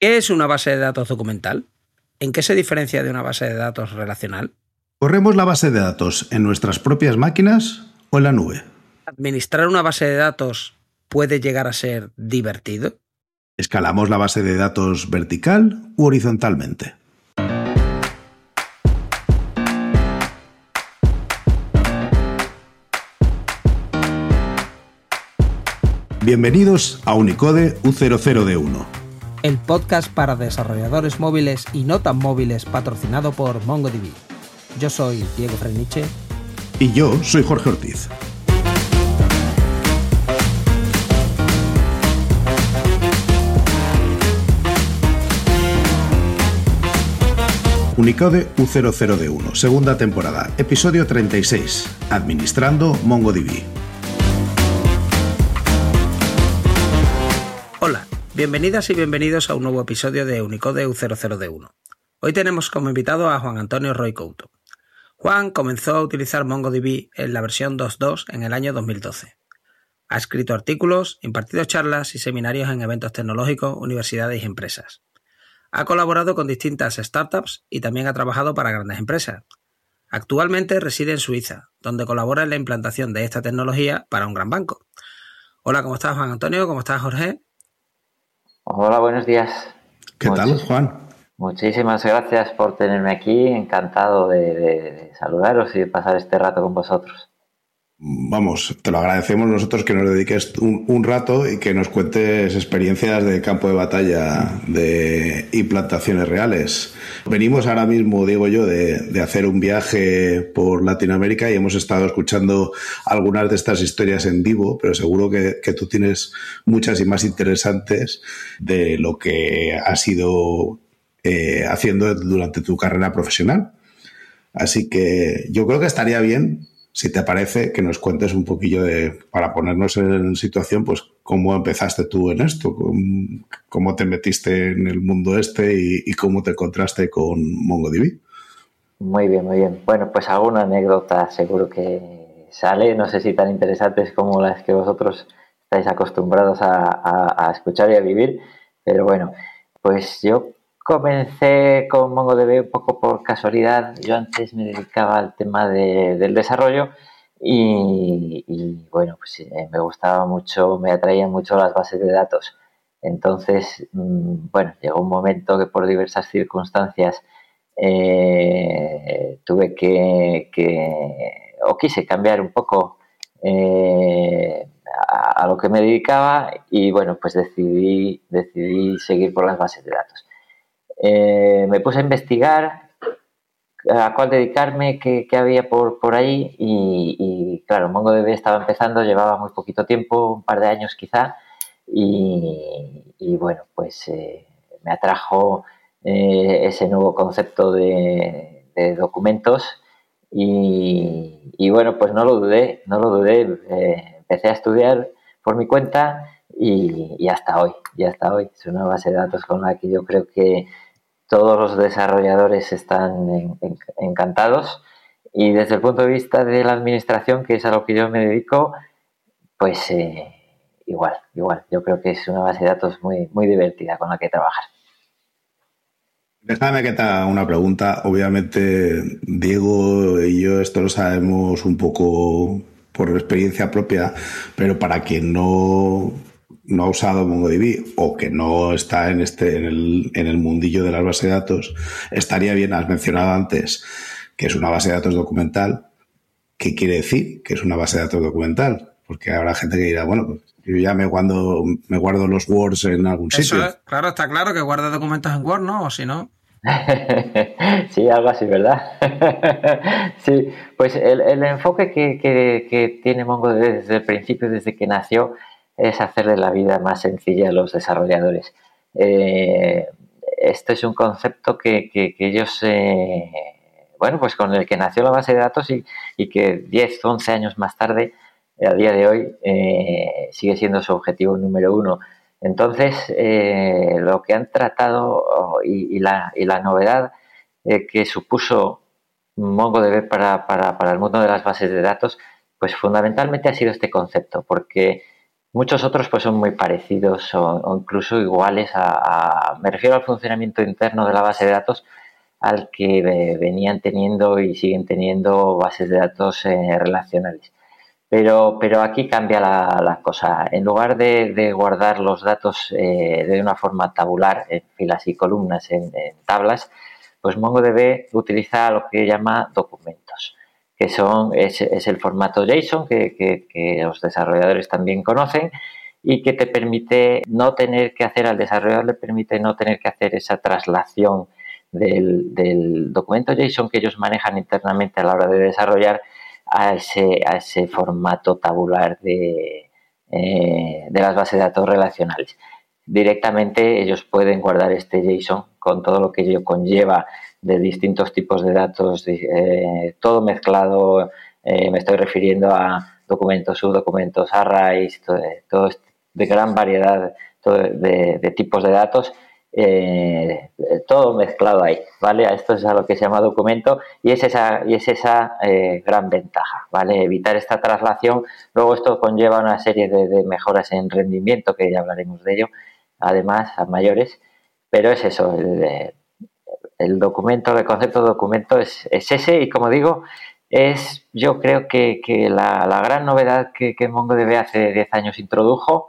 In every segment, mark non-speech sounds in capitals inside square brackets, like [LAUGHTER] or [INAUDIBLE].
¿Qué es una base de datos documental? ¿En qué se diferencia de una base de datos relacional? ¿Corremos la base de datos en nuestras propias máquinas o en la nube? ¿Administrar una base de datos puede llegar a ser divertido? ¿Escalamos la base de datos vertical u horizontalmente? Bienvenidos a Unicode U00D1 el podcast para desarrolladores móviles y no tan móviles patrocinado por MongoDB. Yo soy Diego Freniche. Y yo soy Jorge Ortiz. Unicode U00D1, segunda temporada, episodio 36, Administrando MongoDB. Bienvenidas y bienvenidos a un nuevo episodio de Unicode U00D1. Hoy tenemos como invitado a Juan Antonio Roy Couto. Juan comenzó a utilizar MongoDB en la versión 2.2 en el año 2012. Ha escrito artículos, impartido charlas y seminarios en eventos tecnológicos, universidades y empresas. Ha colaborado con distintas startups y también ha trabajado para grandes empresas. Actualmente reside en Suiza, donde colabora en la implantación de esta tecnología para un gran banco. Hola, ¿cómo estás Juan Antonio? ¿Cómo estás Jorge? Hola, buenos días. ¿Qué tal, Juan? Muchísimas gracias por tenerme aquí. Encantado de, saludaros y de pasar este rato con vosotros vamos, te lo agradecemos nosotros que nos dediques un, rato y que nos cuentes experiencias de campo de batalla, de implantaciones reales. Venimos ahora mismo, digo yo, de, hacer un viaje por Latinoamérica y hemos estado escuchando algunas de estas historias en vivo, pero seguro que, tú tienes muchas y más interesantes de lo que has ido eh, haciendo durante tu carrera profesional. Así que yo creo que estaría bien si te parece, que nos cuentes un poquillo de, para ponernos en situación, pues cómo empezaste tú en esto, cómo, te metiste en el mundo este y, cómo te encontraste con MongoDB. Muy bien, muy bien. Bueno, pues alguna anécdota seguro que sale, no sé si tan interesantes como las que vosotros estáis acostumbrados a escuchar y a vivir, pero bueno, pues yo Comencé con MongoDB un poco por casualidad. Yo antes me dedicaba al tema del desarrollo y, bueno, pues eh, me gustaba mucho, me atraían mucho las bases de datos. Entonces, mm, bueno, llegó un momento que por diversas circunstancias eh, tuve que, o quise cambiar un poco eh, a, a, lo que me dedicaba y bueno, pues decidí, decidí seguir por las bases de datos. Eh, me puse a investigar a cuál dedicarme, qué, había por, por ahí y, claro, MongoDB estaba empezando, llevaba muy poquito tiempo, un par de años quizá, y, bueno, pues eh, me atrajo eh, ese nuevo concepto de, documentos y, bueno, pues no lo dudé, no lo dudé, empecé a estudiar por mi cuenta y, y, hasta hoy, y hasta hoy. Es una base de datos con la que yo creo que todos los desarrolladores están encantados y desde el punto de vista de la administración, que es a lo que yo me dedico, pues eh, igual, igual. Yo creo que es una base de datos muy, muy divertida con la que trabajar. Déjame que te haga una pregunta. Obviamente, Diego y yo esto lo sabemos un poco por experiencia propia, pero para quien no no ha usado MongoDB o que no está en este en el, en el mundillo de las bases de datos, estaría bien, has mencionado antes que es una base de datos documental. ¿Qué quiere decir que es una base de datos documental? Porque habrá gente que dirá, bueno, pues yo ya me guardo, me guardo los Words en algún sitio. claro, está claro que guarda documentos en Word, ¿no? O si no. [LAUGHS] sí, algo así, ¿verdad? [LAUGHS] sí, pues el, el enfoque que, que, que, tiene MongoDB desde el principio, desde que nació, es hacerle la vida más sencilla a los desarrolladores. Eh, este es un concepto que, ellos, eh, bueno, pues con el que nació la base de datos y, que 10, 11 años más tarde, a día de hoy, eh, sigue siendo su objetivo número uno. Entonces, lo que han tratado y, la, novedad que supuso MongoDB para el mundo de las bases de datos, pues fundamentalmente ha sido este concepto, porque Muchos otros pues son muy parecidos o, incluso iguales a, me refiero al funcionamiento interno de la base de datos al que venían teniendo y siguen teniendo bases de datos eh, relacionales. Pero, pero aquí cambia la, cosa. En lugar de, guardar los datos eh, de una forma tabular, en filas y columnas, en, tablas, pues MongoDB utiliza lo que llama documentos, que son, es, el formato JSON que, que, los desarrolladores también conocen y que te permite no tener que hacer, al desarrollador le permite no tener que hacer esa traslación del, documento JSON que ellos manejan internamente a la hora de desarrollar a ese, a ese formato tabular de, eh, de las bases de datos relacionales. Directamente ellos pueden guardar este JSON con todo lo que ello conlleva de distintos tipos de datos, eh, todo mezclado, eh, me estoy refiriendo a documentos, subdocumentos, arrays, todo, todo de gran variedad de, tipos de datos eh, todo mezclado ahí, ¿vale? Esto es a lo que se llama documento y es esa, y es esa eh, gran ventaja, ¿vale? Evitar esta traslación. Luego esto conlleva una serie de, mejoras en rendimiento, que ya hablaremos de ello, además a mayores, pero es eso, el, documento, el concepto de documento es, ese y como digo, es yo creo que, la, gran novedad que, que MongoDB hace 10 años introdujo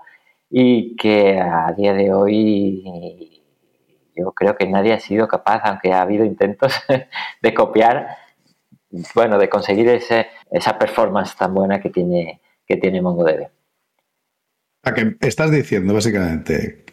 y que a día de hoy yo creo que nadie ha sido capaz, aunque ha habido intentos [LAUGHS] de copiar, bueno, de conseguir ese, esa performance tan buena que tiene, que tiene MongoDB. A que estás diciendo básicamente,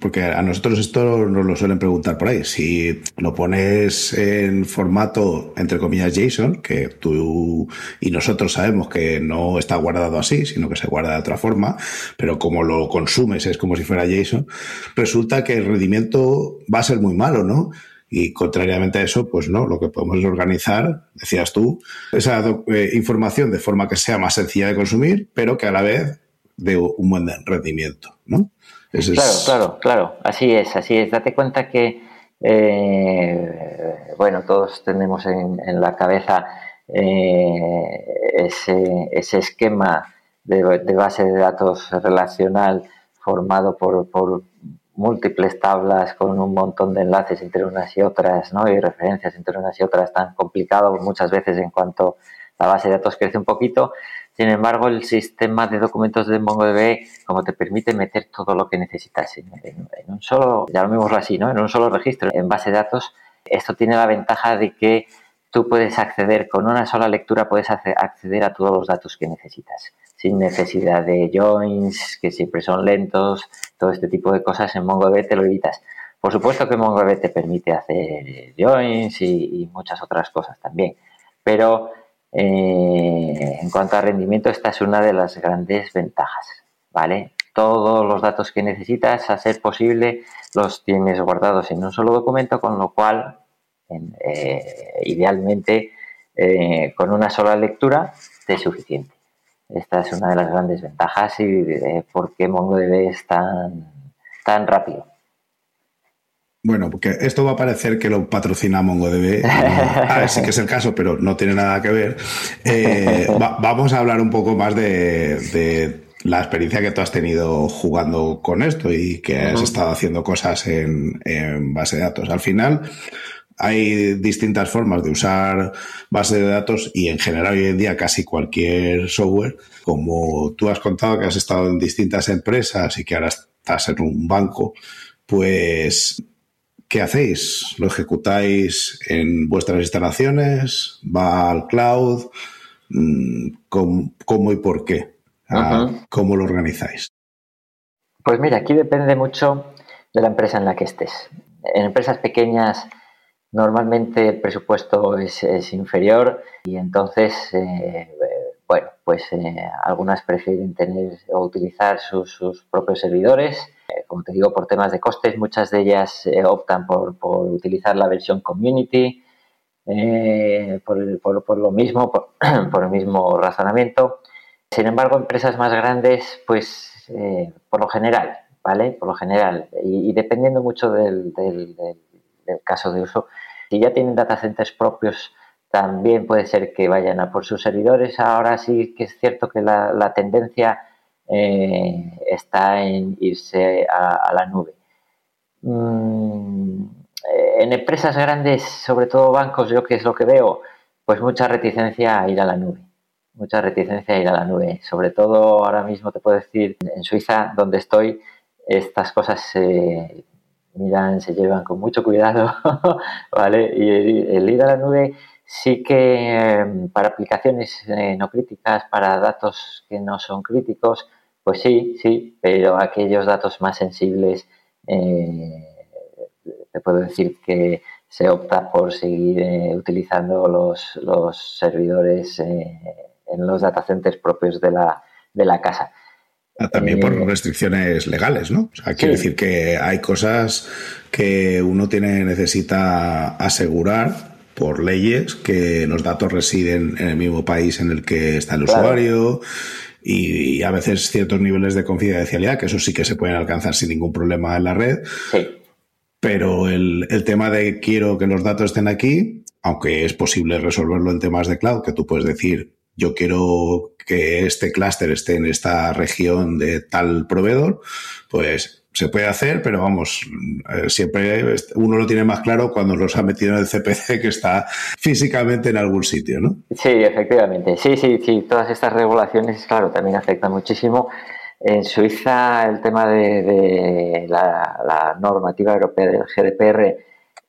porque a nosotros esto nos lo suelen preguntar por ahí, si lo pones en formato, entre comillas, JSON, que tú y nosotros sabemos que no está guardado así, sino que se guarda de otra forma, pero como lo consumes es como si fuera JSON, resulta que el rendimiento va a ser muy malo, ¿no? Y contrariamente a eso, pues no, lo que podemos es organizar, decías tú, esa eh, información de forma que sea más sencilla de consumir, pero que a la vez de un buen rendimiento, ¿no? Claro, claro, claro, así es, así es. Date cuenta que, eh, bueno, todos tenemos en, la cabeza eh, ese, ese, esquema de, base de datos relacional formado por, por, múltiples tablas con un montón de enlaces entre unas y otras, ¿no? Y referencias entre unas y otras tan complicado muchas veces en cuanto la base de datos crece un poquito, sin embargo, el sistema de documentos de MongoDB como te permite meter todo lo que necesitas en, un solo, llamémoslo así, ¿no? En un solo registro, en base de datos. Esto tiene la ventaja de que tú puedes acceder con una sola lectura, puedes acceder a todos los datos que necesitas, sin necesidad de joins, que siempre son lentos, todo este tipo de cosas en MongoDB te lo evitas. Por supuesto que MongoDB te permite hacer joins y, y muchas otras cosas también, pero eh, en cuanto a rendimiento, esta es una de las grandes ventajas, ¿vale? Todos los datos que necesitas, a ser posible, los tienes guardados en un solo documento, con lo cual, eh, idealmente, eh, con una sola lectura te es suficiente. Esta es una de las grandes ventajas y por qué MongoDB es tan, tan rápido. Bueno, porque esto va a parecer que lo patrocina MongoDB. [LAUGHS] a ver, sí que es el caso, pero no tiene nada que ver. Eh, vamos a hablar un poco más de, la experiencia que tú has tenido jugando con esto y que has estado haciendo cosas en, base de datos. Al final, hay distintas formas de usar base de datos y en general hoy en día casi cualquier software. Como tú has contado que has estado en distintas empresas y que ahora estás en un banco, pues ¿Qué hacéis? ¿Lo ejecutáis en vuestras instalaciones? ¿Va al cloud? Mm, ¿Cómo, y por qué? Ah, ¿Cómo lo organizáis? Pues mira, aquí depende mucho de la empresa en la que estés. En empresas pequeñas normalmente el presupuesto es, inferior y entonces, eh, bueno, pues eh, algunas prefieren tener o utilizar sus propios servidores como te digo, por temas de costes, muchas de ellas eh, optan por, utilizar la versión community, eh, por, lo mismo, [CLEARS THROAT] por, el mismo razonamiento. Sin embargo, empresas más grandes, pues eh, por lo general, ¿vale? Por lo general, y, dependiendo mucho del, caso de uso, si ya tienen data centers propios, también puede ser que vayan a por sus servidores. Ahora sí que es cierto que la, la tendencia está en irse a, la nube. Mm, en empresas grandes, sobre todo bancos, yo que es lo que veo, pues mucha reticencia a ir a la nube. Mucha reticencia a ir a la nube. Sobre todo ahora mismo te puedo decir, en Suiza, donde estoy, estas cosas se miran, se llevan con mucho cuidado, [LAUGHS] ¿vale? Y el, ir a la nube sí que em, para aplicaciones eh, no críticas, para datos que no son críticos, pues sí, sí, pero aquellos datos más sensibles, eh, te puedo decir que se opta por seguir eh, utilizando los, los servidores en los data centers propios de la, de la casa. Ah, también por eh, restricciones legales, ¿no? O sea, quiere decir que hay cosas que uno tiene necesita asegurar por leyes que los datos residen en el mismo país en el que está el usuario y, a veces ciertos niveles de confidencialidad, que eso sí que se pueden alcanzar sin ningún problema en la red. Sí. Pero el, el tema de quiero que los datos estén aquí, aunque es posible resolverlo en temas de cloud, que tú puedes decir yo quiero que este clúster esté en esta región de tal proveedor, pues se puede hacer, pero vamos, eh, siempre uno lo tiene más claro cuando los ha metido en el CPC que está físicamente en algún sitio, ¿no? Sí, efectivamente. Sí, sí, sí. Todas estas regulaciones, claro, también afectan muchísimo. En Suiza el tema de, la, normativa europea del GDPR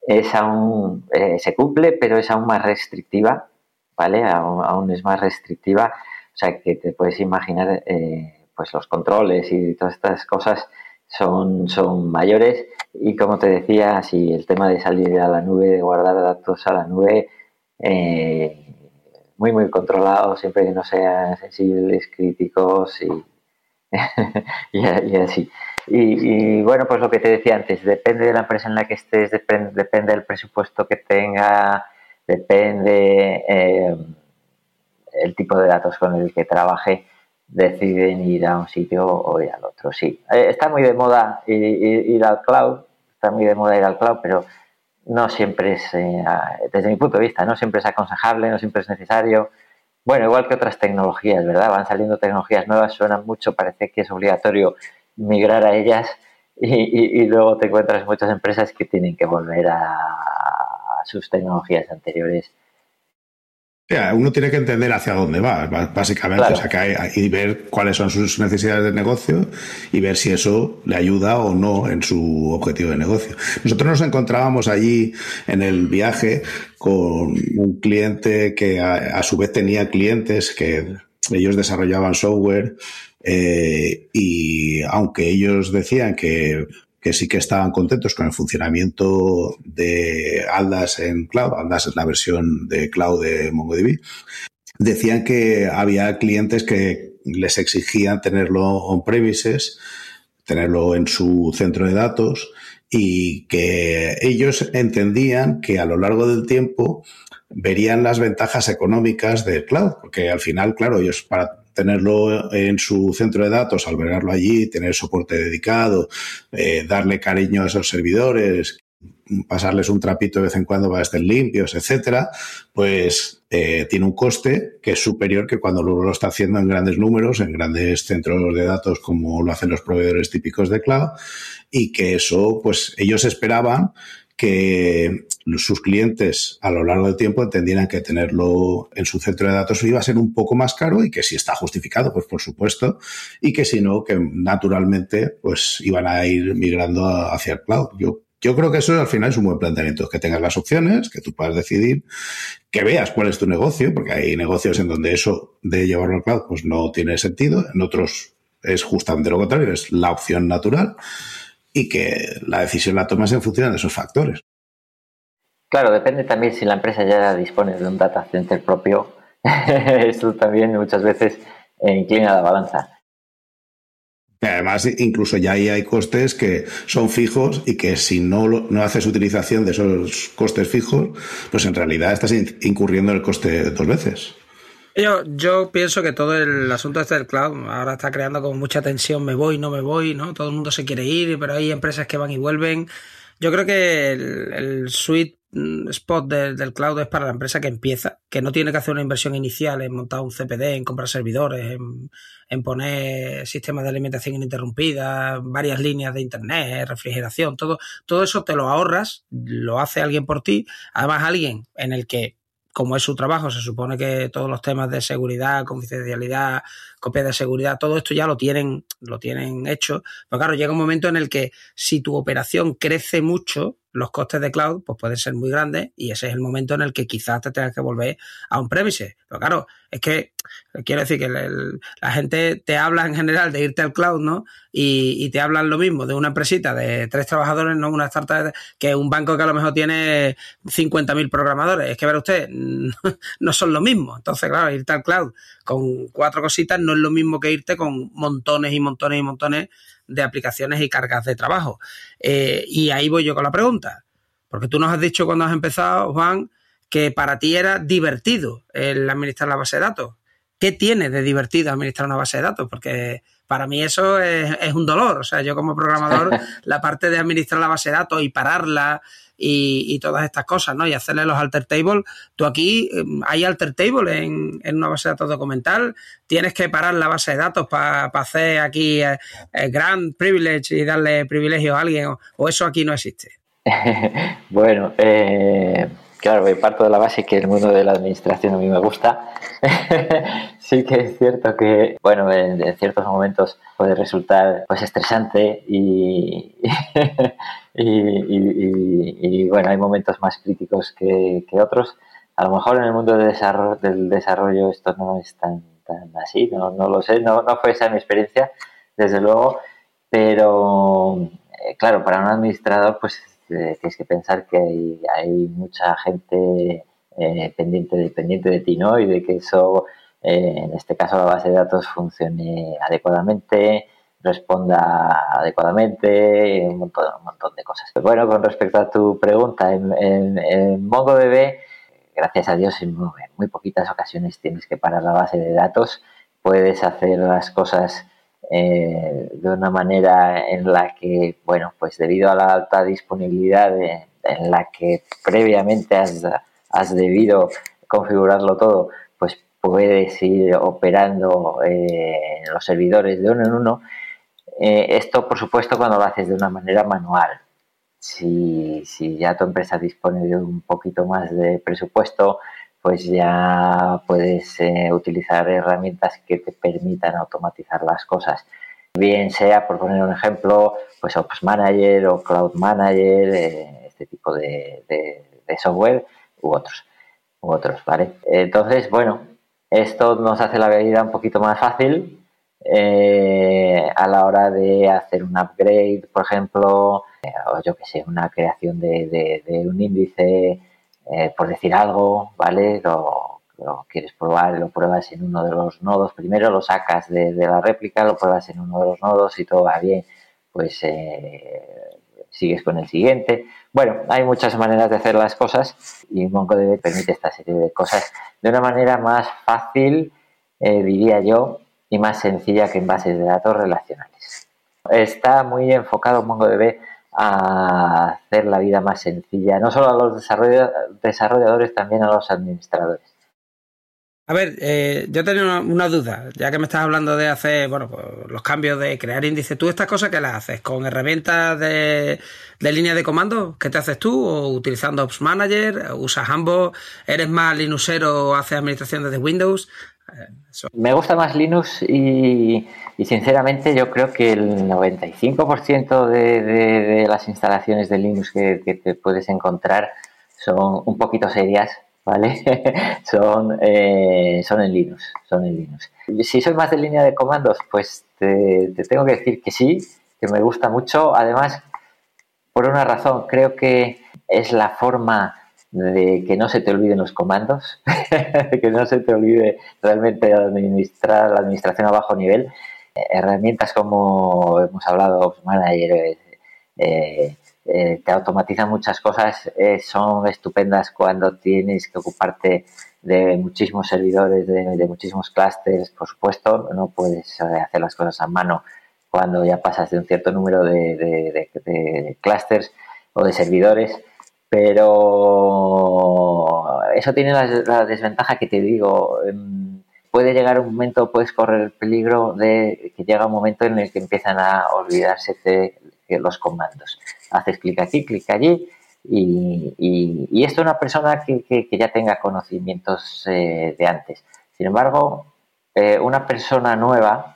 es aún, eh, se cumple, pero es aún más restrictiva ¿vale? Aún, es más restrictiva, o sea que te puedes imaginar, eh, pues los controles y todas estas cosas son, son mayores y como te decía, si el tema de salir a la nube, de guardar datos a la nube, eh, muy muy controlado, siempre que no sean sensibles, críticos y, [LAUGHS] y, así. Y, bueno, pues lo que te decía antes, depende de la empresa en la que estés, depende, depende del presupuesto que tenga, depende eh, el tipo de datos con el que trabaje, deciden ir a un sitio o ir al otro. Sí, eh, está muy de moda ir, al cloud, está muy de moda ir al cloud, pero no siempre es, eh, desde mi punto de vista, no siempre es aconsejable, no siempre es necesario. Bueno, igual que otras tecnologías, ¿verdad? Van saliendo tecnologías nuevas, suenan mucho, parece que es obligatorio migrar a ellas [LAUGHS] y luego te encuentras muchas empresas que tienen que volver a, sus tecnologías anteriores. Uno tiene que entender hacia dónde va, básicamente, y ver cuáles son sus necesidades de negocio y ver si eso le ayuda o no en su objetivo de negocio. Nosotros nos encontrábamos allí en el viaje con un cliente que a, su vez tenía clientes que ellos desarrollaban software eh, y aunque ellos decían que que sí que estaban contentos con el funcionamiento de Aldas en cloud. Aldas es la versión de cloud de MongoDB. Decían que había clientes que les exigían tenerlo on-premises, tenerlo en su centro de datos y que ellos entendían que a lo largo del tiempo verían las ventajas económicas del cloud, porque al final, claro, ellos para tenerlo en su centro de datos, albergarlo allí, tener soporte dedicado, eh, darle cariño a esos servidores, pasarles un trapito de vez en cuando para que estén limpios, etcétera, pues eh, tiene un coste que es superior que cuando luego lo está haciendo en grandes números, en grandes centros de datos como lo hacen los proveedores típicos de cloud, y que eso, pues ellos esperaban que sus clientes a lo largo del tiempo entendieran que tenerlo en su centro de datos iba a ser un poco más caro y que si está justificado, pues por supuesto, y que si no, que naturalmente pues iban a ir migrando hacia el cloud. Yo, yo creo que eso al final es un buen planteamiento, que tengas las opciones, que tú puedas decidir, que veas cuál es tu negocio, porque hay negocios en donde eso de llevarlo al cloud pues no tiene sentido, en otros es justamente lo contrario, es la opción natural y que la decisión la tomas en función de esos factores. Claro, depende también si la empresa ya dispone de un data center propio. [LAUGHS] Esto también muchas veces inclina la balanza. Además, incluso ya ahí hay costes que son fijos y que si no, no haces utilización de esos costes fijos, pues en realidad estás incurriendo en el coste dos veces. Yo, pienso que todo el asunto este del cloud ahora está creando como mucha tensión, me voy, no me voy, ¿no? Todo el mundo se quiere ir, pero hay empresas que van y vuelven. Yo creo que el, suite mm, spot del cloud es para la empresa que empieza, que no tiene que hacer una inversión inicial en montar un CPD, en comprar servidores, en, poner sistemas de alimentación ininterrumpida, varias líneas de internet, refrigeración, todo, todo eso te lo ahorras, lo hace alguien por ti, además alguien en el que como es su trabajo, se supone que todos los temas de seguridad, confidencialidad, copia de seguridad, todo esto ya lo tienen, lo tienen hecho. Pero claro, llega un momento en el que si tu operación crece mucho, los costes de cloud pues pueden ser muy grandes y ese es el momento en el que quizás te tengas que volver a un premise. Pero claro, es que quiero decir que la gente te habla en general de irte al cloud, ¿no? Y, te hablan lo mismo de una empresita de tres trabajadores, no una startup que un banco que a lo mejor tiene 50.000 programadores. Es que, ver usted, [LAUGHS] no son lo mismo. Entonces, claro, irte al cloud con cuatro cositas no es lo mismo que irte con montones y montones y montones de aplicaciones y cargas de trabajo. Eh, y ahí voy yo con la pregunta. Porque tú nos has dicho cuando has empezado, Juan, que para ti era divertido el administrar la base de datos. ¿Qué tiene de divertido administrar una base de datos? Porque para mí eso es, un dolor. O sea, yo como programador, [LAUGHS] la parte de administrar la base de datos y pararla y, todas estas cosas, ¿no? Y hacerle los alter tables. Tú aquí em, hay alter table en, una base de datos documental. Tienes que parar la base de datos para hacer aquí eh, eh, grand privilege y darle privilegio a alguien. O, eso aquí no existe. [LAUGHS] bueno, eh claro, parto de la base que el mundo de la administración a mí me gusta. [LAUGHS] sí que es cierto que, bueno, en, ciertos momentos puede resultar pues estresante y, [LAUGHS] y, bueno, hay momentos más críticos que, otros. A lo mejor en el mundo del desarrollo, del desarrollo esto no es tan, tan así, no, no lo sé, no, no fue esa mi experiencia, desde luego, pero eh, claro, para un administrador pues tienes que pensar que hay, mucha gente eh, pendiente, de, pendiente de ti, ¿no? Y de que eso, eh, en este caso, la base de datos funcione adecuadamente, responda adecuadamente, un montón, un montón de cosas. bueno, con respecto a tu pregunta, en, MongoDB, gracias a Dios, en muy poquitas ocasiones tienes que parar la base de datos, puedes hacer las cosas eh, de una manera en la que, bueno, pues debido a la alta disponibilidad en la que previamente has, has, debido configurarlo todo, pues puedes ir operando eh, los servidores de uno en uno. Eh, esto, por supuesto, cuando lo haces de una manera manual. Si, si ya tu empresa dispone de un poquito más de presupuesto, pues ya puedes eh, utilizar herramientas que te permitan automatizar las cosas. Bien sea, por poner un ejemplo, pues Ops Manager o Cloud Manager, eh, este tipo de, software u otros, u otros, ¿vale? Entonces, bueno, esto nos hace la vida un poquito más fácil eh, a la hora de hacer un upgrade, por ejemplo, o yo que sé, una creación de un índice eh, por decir algo, ¿vale? Lo, quieres probar, lo pruebas en uno de los nodos primero, lo sacas de, la réplica, lo pruebas en uno de los nodos y todo va bien, pues eh, sigues con el siguiente. Bueno, hay muchas maneras de hacer las cosas y MongoDB permite esta serie de cosas de una manera más fácil, eh, diría yo, y más sencilla que en bases de datos relacionales. Está muy enfocado MongoDB a hacer la vida más sencilla, no solo a los desarrolladores, también a los administradores. A ver, eh, yo tenía una, duda, ya que me estás hablando de hacer, bueno, pues, los cambios de crear índices. ¿Tú estas cosas qué las haces? ¿Con herramientas de, línea de comando? ¿Qué te haces tú? ¿O utilizando Ops Manager? ¿Usas ambos? ¿Eres más Linuxero o haces administración desde Windows? Me gusta más Linux y, sinceramente yo creo que el 95% de, las instalaciones de Linux que, te puedes encontrar son un poquito serias, ¿vale? [LAUGHS] son, eh, son en Linux, son en Linux. Si soy más de línea de comandos, pues te, te tengo que decir que sí, que me gusta mucho. Además, por una razón, creo que es la forma de que no se te olviden los comandos, [LAUGHS] que no se te olvide realmente administrar la administración a bajo nivel. Herramientas como hemos hablado, Manager, eh, eh, te automatizan muchas cosas, son estupendas cuando tienes que ocuparte de muchísimos servidores, de, muchísimos clusters, por supuesto, no puedes hacer las cosas a mano cuando ya pasas de un cierto número de, de clusters o de servidores Pero eso tiene la, desventaja que te digo. Em, puede llegar un momento, puedes correr el peligro de que llega un momento en el que empiezan a olvidarse de los comandos. Haces clic aquí, clic allí y, esto es una persona que, que, ya tenga conocimientos eh, de antes. Sin embargo, eh, una persona nueva,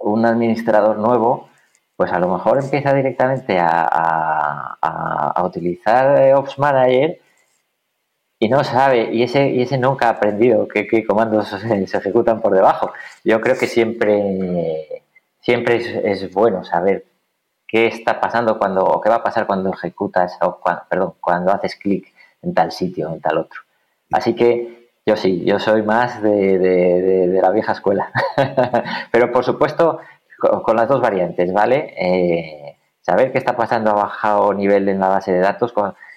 un administrador nuevo, pues a lo mejor empieza directamente a, utilizar eh, Ops Manager y no sabe, y ese, y ese nunca ha aprendido qué, comandos [LAUGHS] se, ejecutan por debajo. Yo creo que siempre, siempre es bueno saber qué está pasando cuando, o qué va a pasar cuando ejecutas, o perdón, cuando haces clic en tal sitio, en tal otro. Así que yo sí, yo soy más de, la vieja escuela. [LAUGHS] Pero por supuesto, con, las dos variantes, ¿vale? Eh, saber qué está pasando a bajado nivel en la base de datos,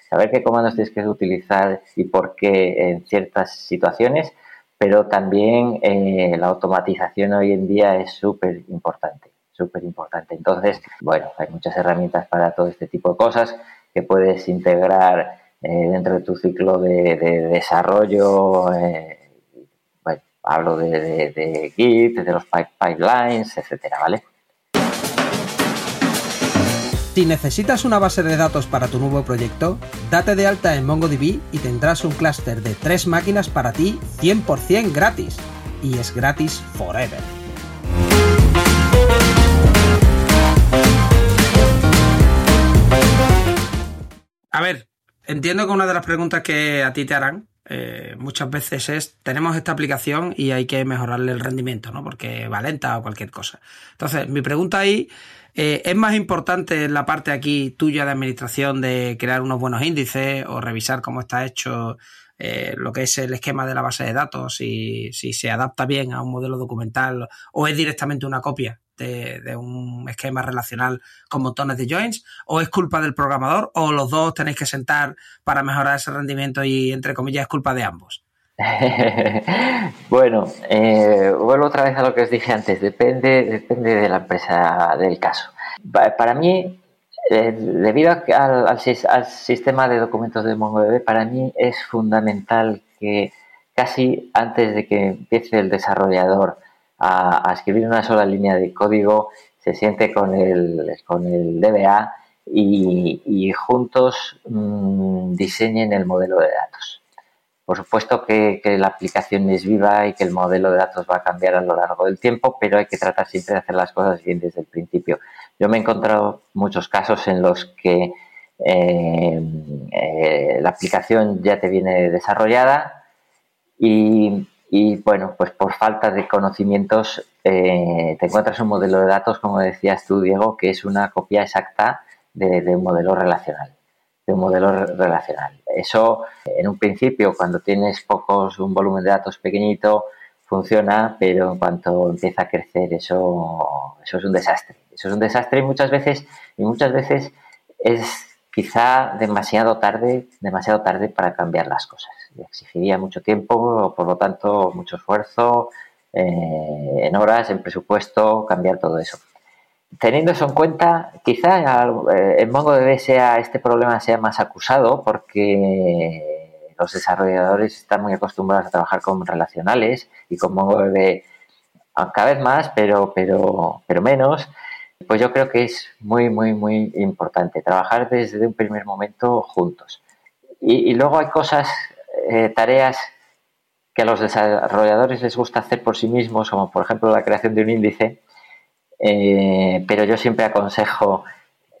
saber qué comandos tienes que utilizar y por qué en ciertas situaciones, pero también eh, la automatización hoy en día es súper importante súper importante. Entonces, bueno, hay muchas herramientas para todo este tipo de cosas que puedes integrar eh, dentro de tu ciclo de, desarrollo. Eh, hablo de, Git, de los pipelines, etcétera, ¿vale? Si necesitas una base de datos para tu nuevo proyecto, date de alta en MongoDB y tendrás un clúster de tres máquinas para ti 100% gratis. Y es gratis forever. A ver, entiendo que una de las preguntas que a ti te harán eh, muchas veces es, tenemos esta aplicación y hay que mejorarle el rendimiento, ¿no? Porque va lenta o cualquier cosa. Entonces, mi pregunta ahí, eh, ¿es más importante la parte aquí tuya de administración de crear unos buenos índices o revisar cómo está hecho eh, lo que es el esquema de la base de datos, y si se adapta bien a un modelo documental o es directamente una copia de, un esquema relacional con montones de joins, o es culpa del programador, o los dos tenéis que sentar para mejorar ese rendimiento y, entre comillas, es culpa de ambos? [LAUGHS] bueno, eh, vuelvo otra vez a lo que os dije antes, depende, depende de la empresa del caso. Para mí, eh, debido al, al, sistema de documentos de MongoDB, para mí es fundamental que casi antes de que empiece el desarrollador a, escribir una sola línea de código, se siente con el, con el DBA y, juntos mm, diseñen el modelo de datos. Por supuesto que, la aplicación es viva y que el modelo de datos va a cambiar a lo largo del tiempo, pero hay que tratar siempre de hacer las cosas bien desde el principio. Yo me he encontrado muchos casos en los que eh, eh, la aplicación ya te viene desarrollada y y bueno, pues por falta de conocimientos eh, te encuentras un modelo de datos, como decías tú, Diego, que es una copia exacta de, un modelo relacional. De un modelo relacional. Eso, en un principio, cuando tienes pocos, un volumen de datos pequeñito, funciona, pero en cuanto empieza a crecer, eso, eso es un desastre. Eso es un desastre y muchas veces, y muchas veces es quizá demasiado tarde, demasiado tarde para cambiar las cosas. Exigiría mucho tiempo, por lo tanto, mucho esfuerzo, eh, en horas, en presupuesto, cambiar todo eso. Teniendo eso en cuenta, quizá eh, en MongoDB sea, este problema sea más acusado porque los desarrolladores están muy acostumbrados a trabajar con relacionales y con MongoDB cada vez más, pero, pero, pero menos. Pues yo creo que es muy, muy, muy importante trabajar desde un primer momento juntos. Y, luego hay cosas, eh, tareas que a los desarrolladores les gusta hacer por sí mismos, como por ejemplo la creación de un índice, eh, pero yo siempre aconsejo,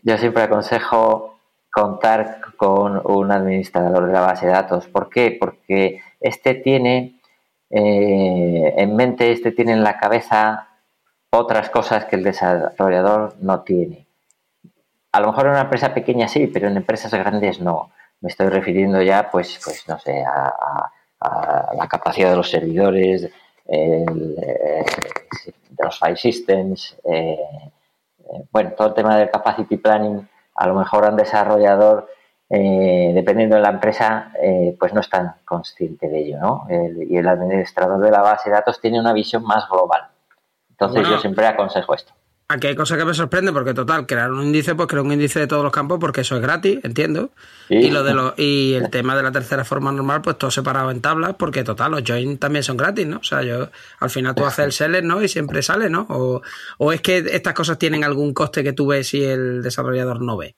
yo siempre aconsejo contar con un administrador de la base de datos. ¿Por qué? Porque este tiene eh, en mente, este tiene en la cabeza otras cosas que el desarrollador no tiene. A lo mejor en una empresa pequeña sí, pero en empresas grandes no. Me estoy refiriendo ya, pues, pues no sé, a, la capacidad de los servidores, de los file systems, eh, eh, bueno, todo el tema del capacity planning, a lo mejor un desarrollador, eh, dependiendo de la empresa, pues no es tan consciente de ello, ¿no? y el administrador de la base de datos tiene una visión más global. Entonces yo siempre aconsejo esto. Aquí hay cosas que me sorprenden porque total, crear un índice, pues crear un índice de todos los campos porque eso es gratis, entiendo. Y lo de lo, y el tema de la tercera forma normal, pues todo separado en tablas, porque total, los join también son gratis, ¿no? O sea, yo al final tú haces el seller, ¿no? Y siempre sale, ¿no? O, o es que estas cosas tienen algún coste que tú ves y el desarrollador no ve.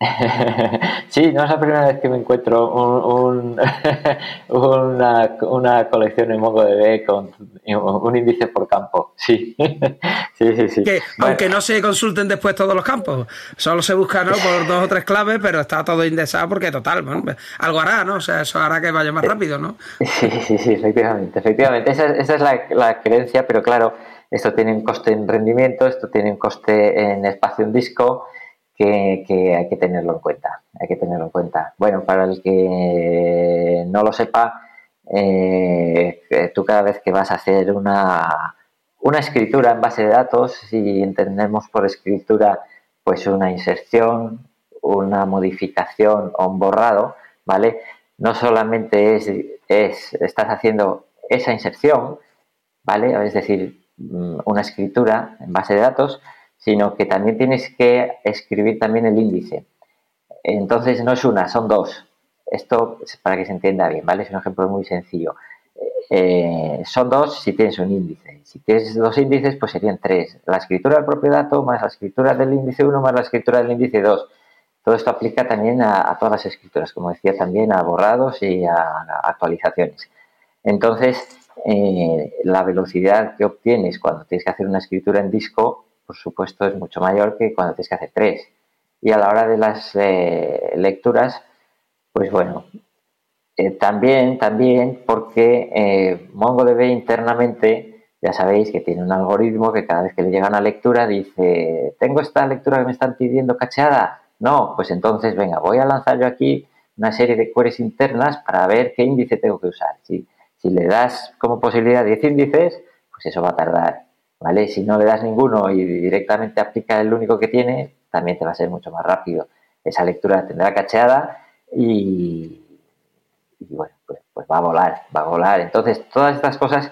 [LAUGHS] sí, no es la primera vez que me encuentro un, [LAUGHS] una, colección en MongoDB con un índice por campo. Sí, [LAUGHS] sí, sí. sí. Aunque no se consulten después todos los campos, solo se busca ¿no? por dos o tres claves, pero está todo indexado porque total, algo hará, ¿no? O sea, eso hará que vaya más rápido, ¿no? Sí, sí, sí, efectivamente, efectivamente. Esa, esa es la, la creencia, pero claro, esto tiene un coste en rendimiento, esto tiene un coste en espacio en disco que, hay que tenerlo en cuenta. Hay que tenerlo en cuenta. Bueno, para el que no lo sepa, eh, tú cada vez que vas a hacer una, una escritura en base de datos, si entendemos por escritura, pues una inserción, una modificación o un borrado, ¿vale? No solamente es, es estás haciendo esa inserción, ¿vale? Es decir, mm, una escritura en base de datos, sino que también tienes que escribir también el índice. Entonces no es una, son dos. Esto es para que se entienda bien, ¿vale? Es un ejemplo muy sencillo. Eh, son dos si tienes un índice. Si tienes dos índices, pues serían tres. La escritura del propio dato más la escritura del índice 1 más la escritura del índice 2. Todo esto aplica también a, todas las escrituras, como decía también, a borrados y a, actualizaciones. Entonces, eh, la velocidad que obtienes cuando tienes que hacer una escritura en disco por supuesto, es mucho mayor que cuando tienes que hacer tres. Y a la hora de las eh, lecturas, pues bueno, eh, también, también porque eh, MongoDB internamente, ya sabéis que tiene un algoritmo que cada vez que le llega una lectura dice, tengo esta lectura que me están pidiendo cacheada. No, pues entonces, venga, voy a lanzar yo aquí una serie de queries internas para ver qué índice tengo que usar. Si, le das como posibilidad 10 índices, pues eso va a tardar. ¿Vale? Si no le das ninguno y directamente aplica el único que tiene, también te va a ser mucho más rápido. Esa lectura tendrá cacheada y, bueno, pues, pues, va a volar, va a volar. Entonces, todas estas cosas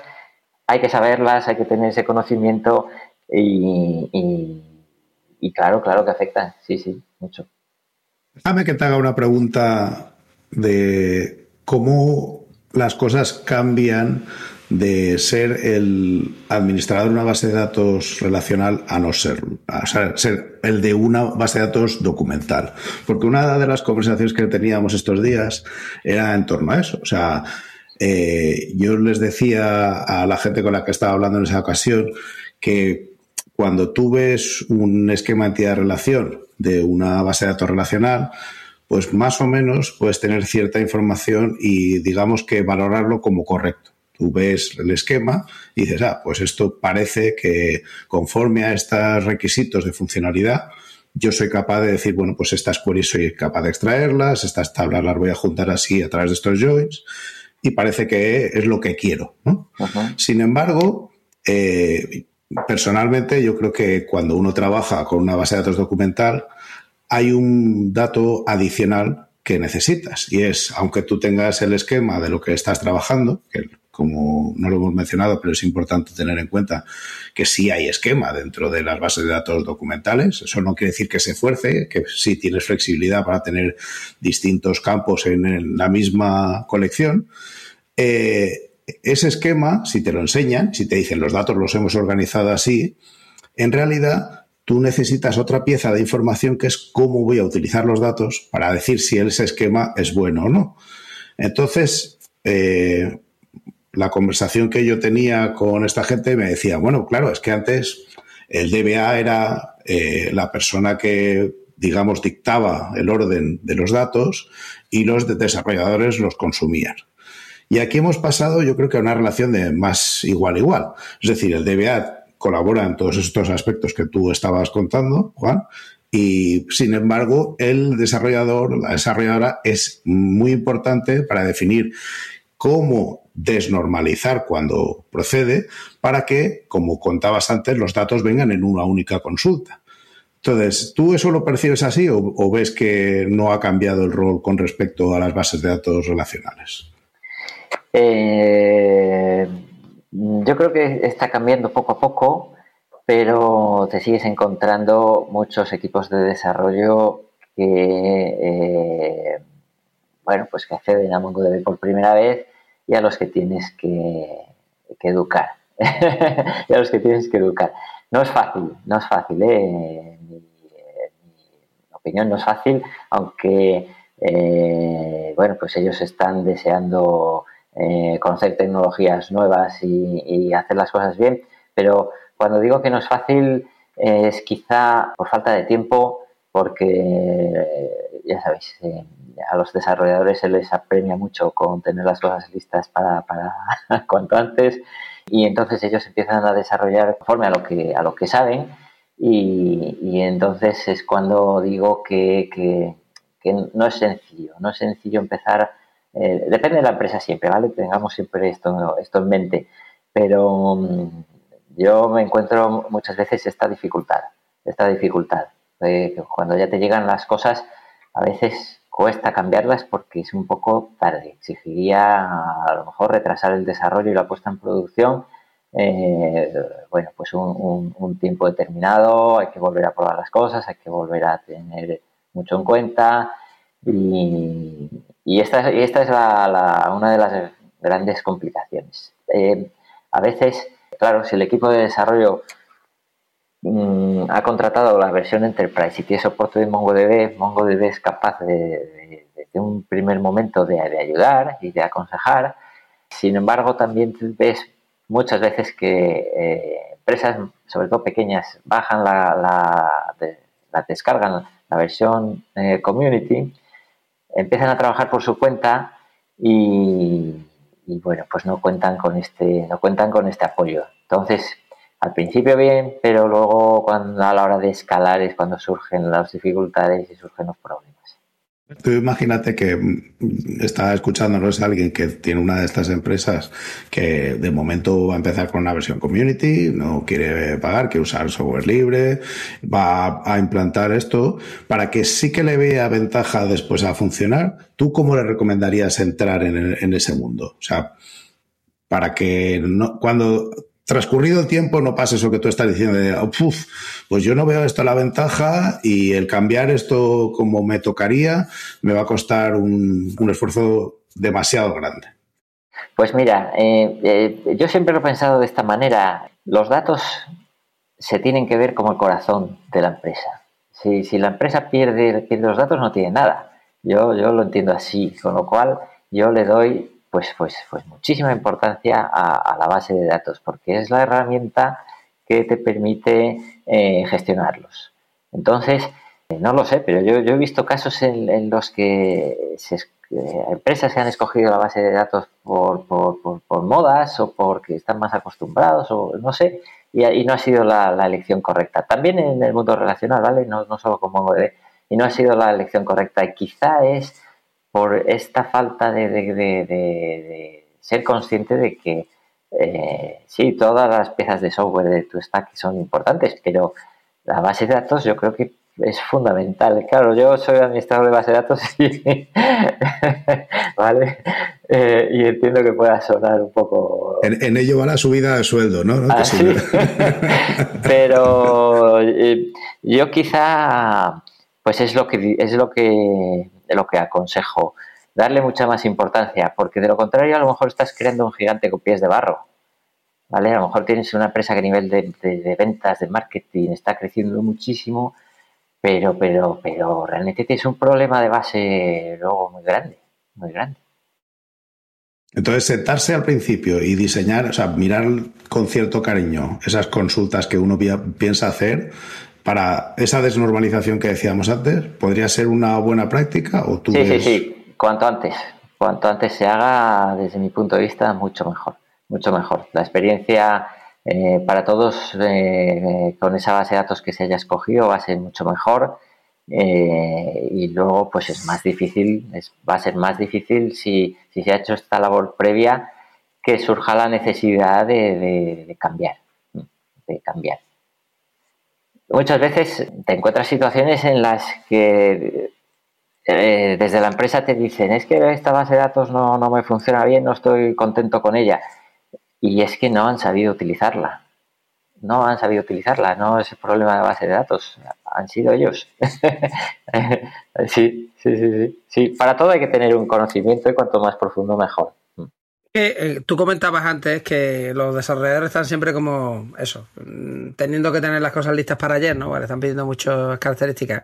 hay que saberlas, hay que tener ese conocimiento y, y claro, claro que afectan, sí, sí, mucho. Déjame que te haga una pregunta de cómo las cosas cambian de ser el administrador de una base de datos relacional a no a ser el de una base de datos documental. Porque una de las conversaciones que teníamos estos días era en torno a eso. O sea, eh, yo les decía a la gente con la que estaba hablando en esa ocasión que cuando tú ves un esquema de entidad de relación de una base de datos relacional, pues más o menos puedes tener cierta información y digamos que valorarlo como correcto. Tú ves el esquema y dices, ah, pues esto parece que conforme a estos requisitos de funcionalidad, yo soy capaz de decir, bueno, pues estas queries soy capaz de extraerlas, estas tablas las voy a juntar así a través de estos joins y parece que es lo que quiero. Sin embargo, eh, personalmente yo creo que cuando uno trabaja con una base de datos documental, hay un dato adicional que necesitas y es, aunque tú tengas el esquema de lo que estás trabajando, que como no lo hemos mencionado, pero es importante tener en cuenta que sí hay esquema dentro de las bases de datos documentales. Eso no quiere decir que se fuerce, que sí tienes flexibilidad para tener distintos campos en la misma colección. Eh, ese esquema, si te lo enseñan, si te dicen los datos los hemos organizado así, en realidad tú necesitas otra pieza de información que es cómo voy a utilizar los datos para decir si ese esquema es bueno o no. Entonces, eh, la conversación que yo tenía con esta gente me decía, bueno, claro, es que antes el DBA era eh, la persona que, digamos, dictaba el orden de los datos y los desarrolladores los consumían. Y aquí hemos pasado, yo creo que a una relación de más igual igual. Es decir, el DBA colabora en todos estos aspectos que tú estabas contando, Juan, y sin embargo, el desarrollador, la desarrolladora, es muy importante para definir cómo desnormalizar cuando procede para que, como contabas antes, los datos vengan en una única consulta. Entonces, ¿tú eso lo percibes así o, ves que no ha cambiado el rol con respecto a las bases de datos relacionales? Eh, yo creo que está cambiando poco a poco, pero te sigues encontrando muchos equipos de desarrollo que, eh, bueno, pues que acceden a MongoDB por primera vez y a los que tienes que, educar. [LAUGHS] y a los que tienes que educar. No es fácil, no es fácil, ¿eh? mi, opinión no es fácil, aunque, eh, bueno, pues ellos están deseando eh, conocer tecnologías nuevas y, y hacer las cosas bien, pero cuando digo que no es fácil es quizá por falta de tiempo, porque ya sabéis, eh, a los desarrolladores se les apremia mucho con tener las cosas listas para, [LAUGHS] cuanto antes y entonces ellos empiezan a desarrollar conforme a lo que, a lo que saben y, entonces es cuando digo que, que, no es sencillo, no es sencillo empezar, eh, depende de la empresa siempre, ¿vale? Tengamos siempre esto, esto en mente, pero mm, yo me encuentro muchas veces esta dificultad, esta dificultad. Cuando ya te llegan las cosas, a veces cuesta cambiarlas porque es un poco tarde. Exigiría a lo mejor retrasar el desarrollo y la puesta en producción. Eh, bueno, pues un, tiempo determinado, hay que volver a probar las cosas, hay que volver a tener mucho en cuenta. Y, esta, esta es una de las grandes complicaciones. Eh, a veces claro, si el equipo de desarrollo mm, ha contratado la versión Enterprise y tiene soporte de MongoDB, MongoDB es capaz de, de, un primer momento de, ayudar y de aconsejar. Sin embargo, también ves muchas veces que eh, empresas, sobre todo pequeñas, bajan la, la, descargan la versión eh, Community, empiezan a trabajar por su cuenta y, y bueno, pues no cuentan con este, no cuentan con este apoyo. Entonces, al principio bien, pero luego cuando a la hora de escalar es cuando surgen las dificultades y surgen los problemas. Tú imagínate que mm, está escuchándonos alguien que tiene una de estas empresas que de momento va a empezar con una versión community, no quiere pagar, quiere usar software libre, va a implantar esto para que sí que le vea ventaja después a funcionar. ¿Tú cómo le recomendarías entrar en, en ese mundo? O sea, para que no, cuando transcurrido el tiempo no pasa eso que tú estás diciendo de, pues yo no veo esto la ventaja y el cambiar esto como me tocaría me va a costar un, esfuerzo demasiado grande. Pues mira, eh, eh, yo siempre lo he pensado de esta manera. Los datos se tienen que ver como el corazón de la empresa. Si, la empresa pierde, los datos no tiene nada. Yo lo entiendo así, con lo cual yo le doy pues, pues, pues muchísima importancia a, la base de datos, porque es la herramienta que te permite eh, gestionarlos. Entonces, eh, no lo sé, pero yo, he visto casos en, los que eh, empresas se han escogido la base de datos por, modas o porque están más acostumbrados o no sé, y, no ha sido la, elección correcta. También en el mundo relacional, ¿vale? No, no solo con MongoDB, y no ha sido la elección correcta. Y quizá es por esta falta de, ser consciente de que eh, sí, todas las piezas de software de tu stack son importantes, pero la base de datos yo creo que es fundamental. Claro, yo soy administrador de base de datos y, [LAUGHS] ¿vale? Eh, y entiendo que pueda sonar un poco... En, ello va la subida de sueldo, ¿no? Ah, [LAUGHS] pero eh, yo quizá, pues es lo que es lo que de lo que aconsejo. Darle mucha más importancia, porque de lo contrario a lo mejor estás creando un gigante con pies de barro. ¿Vale? A lo mejor tienes una empresa que a nivel de, ventas, de marketing, está creciendo muchísimo, pero, pero, pero realmente tienes un problema de base luego muy grande, muy grande. Entonces, sentarse al principio y diseñar, o sea, mirar con cierto cariño esas consultas que uno piensa hacer, para esa desnormalización que decíamos antes, ¿podría ser una buena práctica? O tú sí, sí, sí, cuanto antes. Cuanto antes se haga, desde mi punto de vista, mucho mejor. Mucho mejor. La experiencia eh, para todos eh, con esa base de datos que se haya escogido va a ser mucho mejor. Eh, y luego, pues es más difícil, va a ser más difícil si, se ha hecho esta labor previa que surja la necesidad de cambiar. De cambiar muchas veces te encuentras situaciones en las que eh, desde la empresa te dicen, es que esta base de datos no, me funciona bien, no estoy contento con ella. Y es que no han sabido utilizarla. no han sabido utilizarla, no es el problema de base de datos, han sido ellos. [LAUGHS] sí, sí, sí, sí, sí. Para todo hay que tener un conocimiento y cuanto más profundo mejor. Eh, tú comentabas antes que los desarrolladores están siempre como eso, mm, teniendo que tener las cosas listas para ayer, ¿no? Vale, están pidiendo muchas características.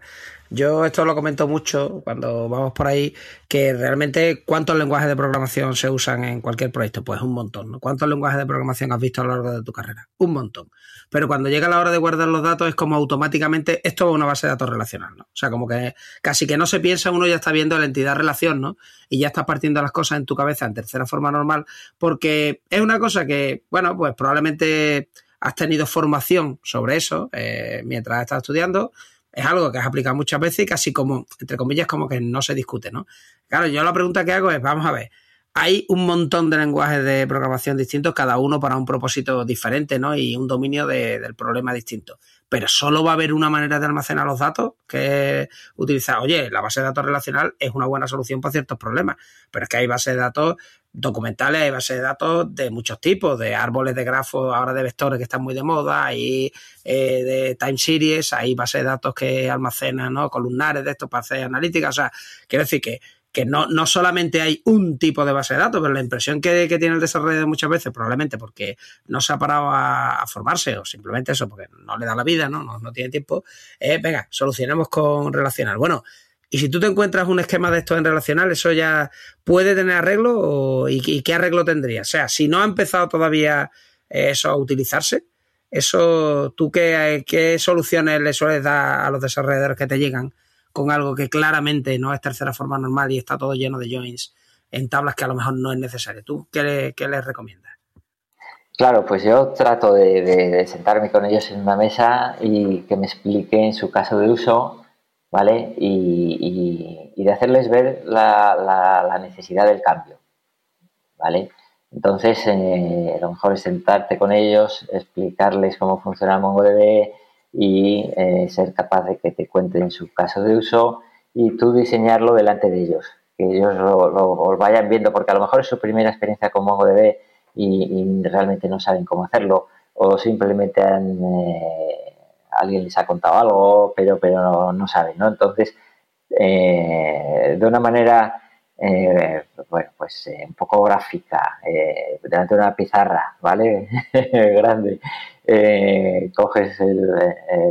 Yo esto lo comento mucho cuando vamos por ahí, que realmente cuántos lenguajes de programación se usan en cualquier proyecto, pues un montón, ¿no? ¿Cuántos lenguajes de programación has visto a lo largo de tu carrera? Un montón. Pero cuando llega la hora de guardar los datos es como automáticamente esto es una base de datos relacional, ¿no? O sea, como que casi que no se piensa, uno ya está viendo la entidad relación, ¿no? Y ya estás partiendo las cosas en tu cabeza en tercera forma normal, porque es una cosa que, bueno, pues probablemente has tenido formación sobre eso eh, mientras estás estudiando, es algo que has aplicado muchas veces y casi como, entre comillas, como que no se discute, ¿no? Claro, yo la pregunta que hago es, vamos a ver, hay un montón de lenguajes de programación distintos, cada uno para un propósito diferente, ¿no? Y un dominio del problema distinto. Pero solo va a haber una manera de almacenar los datos, que es utilizar, oye, la base de datos relacional es una buena solución para ciertos problemas, pero es que hay bases de datos documentales, hay bases de datos de muchos tipos, de árboles de grafos, ahora de vectores que están muy de moda, hay eh, de time series, hay bases de datos que almacenan, ¿no? Columnares de estos para hacer analítica. O sea, quiero decir que, que no, no solamente hay un tipo de base de datos, pero la impresión que, tiene el desarrollador muchas veces, probablemente porque no se ha parado a, formarse o simplemente eso, porque no le da la vida, ¿no? No, no tiene tiempo, es, venga, solucionemos con relacional. Bueno, y si tú te encuentras un esquema de esto en relacional, ¿eso ya puede tener arreglo y, qué arreglo tendría? O sea, si no ha empezado todavía eso a utilizarse, eso, ¿tú qué, qué soluciones le sueles dar a los desarrolladores que te llegan con algo que claramente no es tercera forma normal y está todo lleno de joins en tablas que a lo mejor no es necesario? ¿Tú qué, les recomiendas? Claro, pues yo trato de, sentarme con ellos en una mesa y que me expliquen su caso de uso ¿vale? Y, de hacerles ver la, necesidad del cambio, ¿vale? Entonces, eh, lo mejor es sentarte con ellos, explicarles cómo funciona MongoDB y eh, ser capaz de que te cuenten su caso de uso y tú diseñarlo delante de ellos, que ellos lo, vayan viendo, porque a lo mejor es su primera experiencia con MongoDB y, realmente no saben cómo hacerlo o simplemente han... Eh, alguien les ha contado algo, pero, pero no, saben, ¿no? Entonces, eh, de una manera, eh, bueno, pues eh, un poco gráfica, delante de una pizarra, ¿vale? [LAUGHS] Grande, coges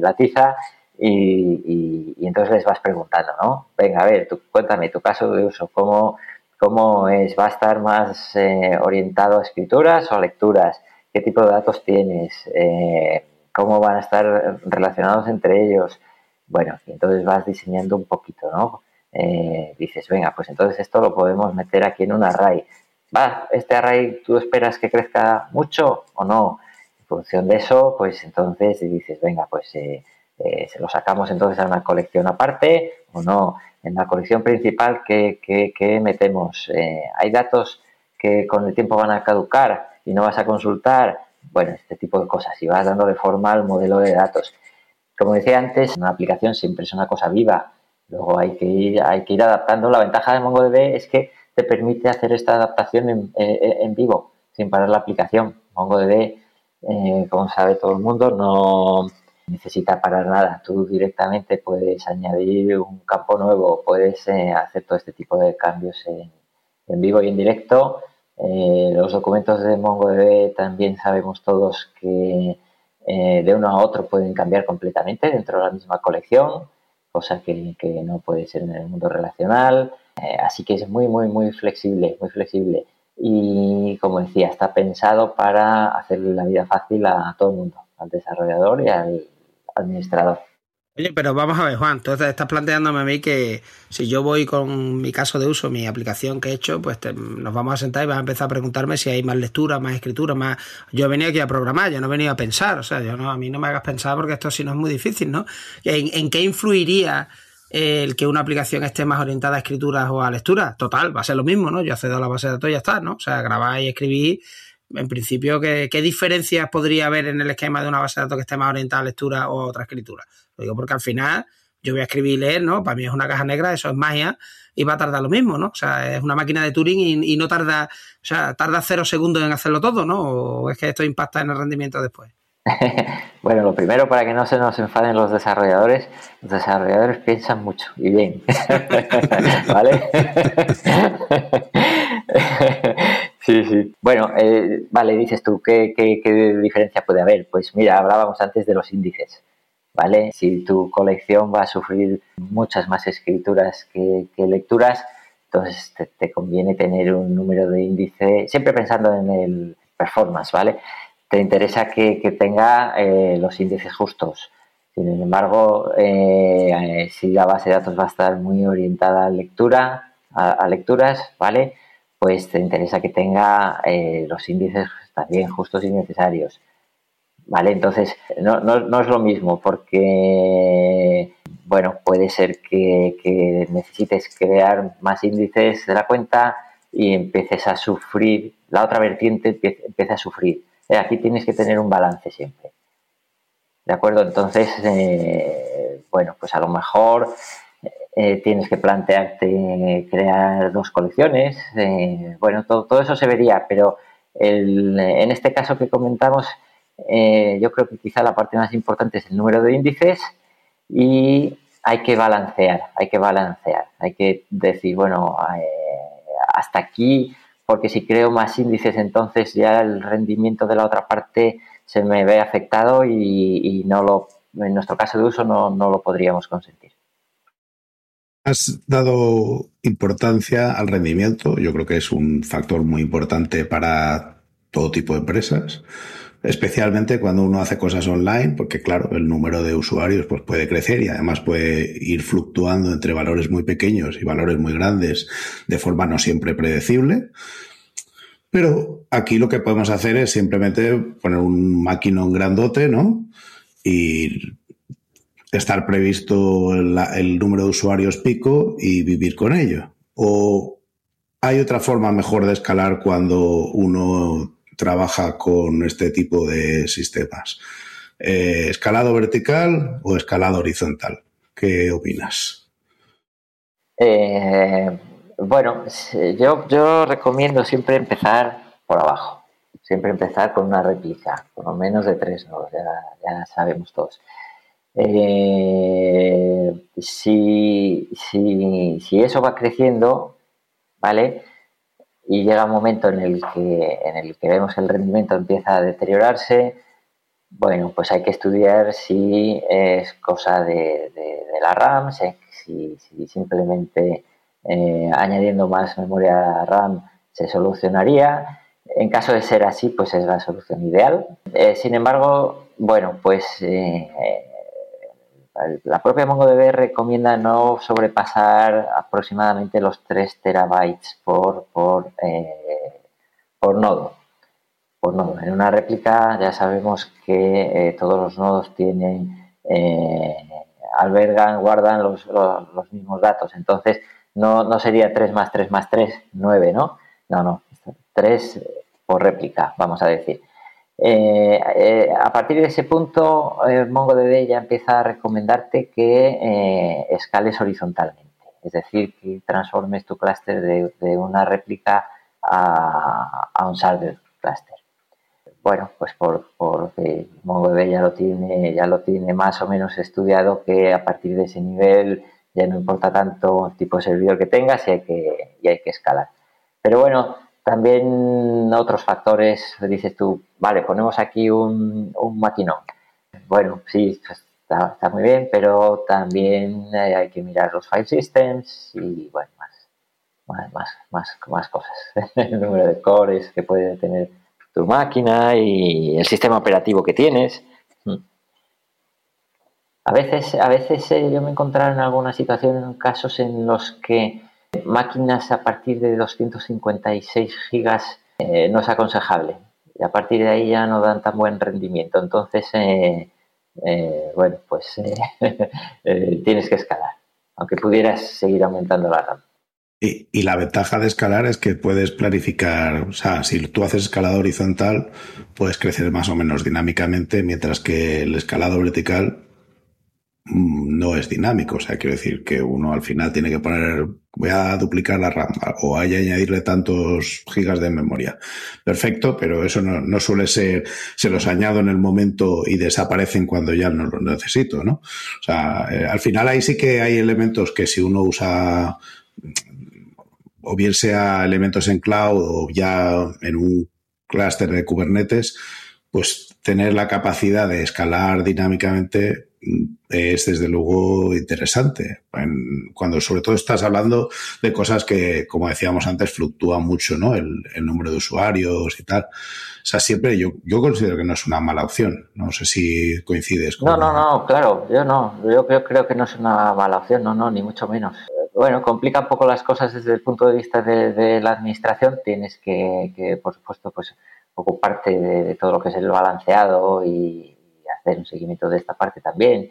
la tiza y, entonces les vas preguntando, ¿no? Venga, a ver, tú, cuéntame tu caso de uso, ¿cómo, cómo es? ¿Va a estar más orientado a escrituras o lecturas? ¿Qué tipo de datos tienes? cómo van a estar relacionados entre ellos. Bueno, y entonces vas diseñando un poquito, ¿no? Eh, dices, venga, pues entonces esto lo podemos meter aquí en un array. Va, este array tú esperas que crezca mucho o no. En función de eso, pues entonces dices, venga, pues eh, eh, se lo sacamos entonces a una colección aparte o no. En la colección principal, ¿qué, qué metemos? hay datos que con el tiempo van a caducar y no vas a consultar bueno, este tipo de cosas y vas dando de forma al modelo de datos. Como decía antes, una aplicación siempre es una cosa viva, luego hay que ir, hay que ir adaptando. La ventaja de MongoDB es que te permite hacer esta adaptación en, eh, vivo, sin parar la aplicación. MongoDB, eh, como sabe todo el mundo, no necesita parar nada. Tú directamente puedes añadir un campo nuevo, puedes eh, hacer todo este tipo de cambios en vivo y en directo eh, los documentos de MongoDB también sabemos todos que eh, de uno a otro pueden cambiar completamente dentro de la misma colección, cosa que, no puede ser en el mundo relacional. Eh, así que es muy, muy, muy flexible, muy flexible. Y como decía, está pensado para hacerle la vida fácil a todo el mundo, al desarrollador y al administrador. Oye, pero vamos a ver, Juan, tú estás planteándome a mí que si yo voy con mi caso de uso, mi aplicación que he hecho, pues nos vamos a sentar y vas a empezar a preguntarme si hay más lectura, más escritura, más... Yo he venido aquí a programar, yo no he venido a pensar, o sea, yo no, a mí no me hagas pensar porque esto sí no es muy difícil, ¿no? ¿En, en qué influiría el que una aplicación esté más orientada a escrituras o a lectura? Total, va a ser lo mismo, ¿no? Yo accedo a la base de datos y ya está, ¿no? O sea, grabar y escribir en principio, ¿qué, ¿qué, diferencias podría haber en el esquema de una base de datos que esté más orientada a lectura o a otra escritura? Lo digo porque al final yo voy a escribir y leer, ¿no? Para mí es una caja negra, eso es magia y va a tardar lo mismo, ¿no? O sea, es una máquina de Turing y, no tarda, o sea, tarda cero segundos en hacerlo todo, ¿no? O es que esto impacta en el rendimiento después. [LAUGHS] bueno, lo primero para que no se nos enfaden los desarrolladores, los desarrolladores piensan mucho y bien. [LAUGHS] ¿Vale? [LAUGHS] sí, sí. Bueno, eh, vale, dices tú, ¿qué, diferencia puede haber? Pues mira, hablábamos antes de los índices. ¿Vale? Si tu colección va a sufrir muchas más escrituras que, lecturas, entonces te, conviene tener un número de índice, siempre pensando en el performance, ¿vale? te interesa que, tenga eh, los índices justos. Sin embargo, eh, si la base de datos va a estar muy orientada a lectura, a, lecturas, ¿vale? Pues te interesa que tenga eh, los índices también justos y necesarios. ¿Vale? Entonces, no, no, es lo mismo porque, bueno, puede ser que, que, necesites crear más índices de la cuenta y empieces a sufrir, la otra vertiente empieza a sufrir eh, aquí tienes que tener un balance siempre. ¿De acuerdo? Entonces, eh, bueno, pues a lo mejor eh, tienes que plantearte crear dos colecciones. bueno, todo, eso se vería, pero en este caso que comentamos, yo creo que quizá la parte más importante es el número de índices y hay que balancear, hay que balancear, hay que decir, bueno, hasta aquí porque si creo más índices entonces ya el rendimiento de la otra parte se me ve afectado y, no lo, en nuestro caso de uso no, lo podríamos consentir. Has dado importancia al rendimiento, yo creo que es un factor muy importante para todo tipo de empresas, especialmente cuando uno hace cosas online, porque claro, el número de usuarios pues, puede crecer y además puede ir fluctuando entre valores muy pequeños y valores muy grandes de forma no siempre predecible. Pero aquí lo que podemos hacer es simplemente poner un maquinón grandote, ¿no? Y estar previsto el, número de usuarios pico y vivir con ello. O hay otra forma mejor de escalar cuando uno trabaja con este tipo de sistemas. Eh, ¿Escalado vertical o escalado horizontal? ¿Qué opinas? Eh, bueno, yo, recomiendo siempre empezar por abajo. Siempre empezar con una réplica, por lo menos de tres nodos, ya, sabemos todos. Eh, si, eso va creciendo, ¿vale? Y llega un momento en el que, en que vemos el rendimiento empieza a deteriorarse, bueno, pues hay que estudiar si es cosa de, la RAM, si, si simplemente eh, añadiendo más memoria RAM se solucionaría. En caso de ser así, pues es la solución ideal. Eh, sin embargo, bueno, pues la propia MongoDB recomienda no sobrepasar aproximadamente los 3 terabytes por, por, por nodo. Por nodo. En una réplica ya sabemos que todos los nodos tienen, albergan, guardan los, los mismos datos. Entonces, no, no sería 3 más 3 más 3, 9, ¿no? No, no, 3 por réplica, vamos a decir. Eh, eh, a partir de ese punto, eh, MongoDB ya empieza a recomendarte que escales horizontalmente, es decir, que transformes tu clúster de, una réplica a, un server cluster. Bueno, pues por, porque MongoDB ya lo tiene, ya lo tiene más o menos estudiado que a partir de ese nivel ya no importa tanto el tipo de servidor que tengas y hay que, y hay que escalar. Pero bueno, también otros factores, dices tú, vale, ponemos aquí un, un maquinón. Bueno, sí, está, muy bien, pero también hay que mirar los file systems y bueno, más, más, más, más cosas. [LAUGHS] el número de cores que puede tener tu máquina y el sistema operativo que tienes. A veces, a veces eh, yo me he encontrado en algunas situaciones, en casos en los que máquinas a partir de 256 gigas eh, no es aconsejable. Y a partir de ahí ya no dan tan buen rendimiento. Entonces, eh, bueno, pues [LAUGHS] tienes que escalar, aunque pudieras seguir aumentando la RAM. Y, la ventaja de escalar es que puedes planificar, o sea, si tú haces escalado horizontal, puedes crecer más o menos dinámicamente, mientras que el escalado vertical no es dinámico. O sea, quiero decir que uno al final tiene que poner, voy a duplicar la RAM o hay a añadirle tantos gigas de memoria. Perfecto, pero eso no, suele ser, se los añado en el momento y desaparecen cuando ya no los necesito, ¿no? O sea, eh, al final ahí sí que hay elementos que si uno usa o bien sea elementos en cloud o ya en un clúster de Kubernetes, pues tener la capacidad de escalar dinámicamente mm, es desde luego interesante. Cuando sobre todo estás hablando de cosas que, como decíamos antes, fluctúan mucho, ¿no? El, número de usuarios y tal. O sea, siempre yo, yo considero que no es una mala opción. No sé si coincides con... No, no, no, claro, yo no. Yo creo, creo que no es una mala opción, no, no, ni mucho menos. Bueno, complica un poco las cosas desde el punto de vista de, la administración. Tienes que, que, por supuesto, pues ocuparte de, de, todo lo que es el balanceado y, hacer un seguimiento de esta parte también.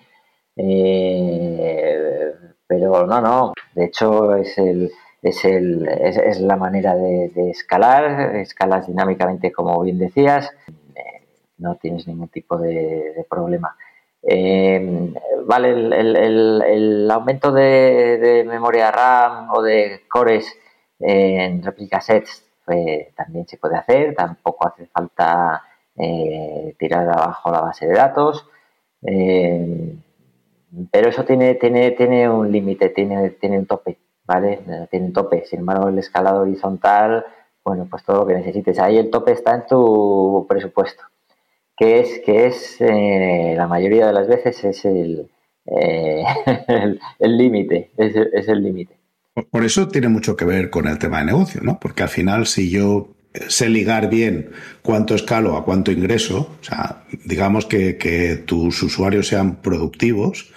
Eh, pero no, no, de hecho es, el, es, el, es, la manera de, escalar, escalas dinámicamente como bien decías, eh, no tienes ningún tipo de, problema. Eh, vale, el, el, el, aumento de, memoria RAM o de cores en réplica sets también se puede hacer, tampoco hace falta eh, tirar abajo la base de datos. Eh, pero eso tiene, tiene, tiene un límite, tiene, tiene un tope, ¿vale? Tiene un tope. Sin embargo, el escalado horizontal, bueno, pues todo lo que necesites. Ahí el tope está en tu presupuesto, que es, que es eh, la mayoría de las veces es el [LAUGHS] límite, es el límite. Por eso tiene mucho que ver con el tema de negocio, ¿no? Porque al final, si yo sé ligar bien cuánto escalo a cuánto ingreso, o sea, digamos que, que tus usuarios sean productivos,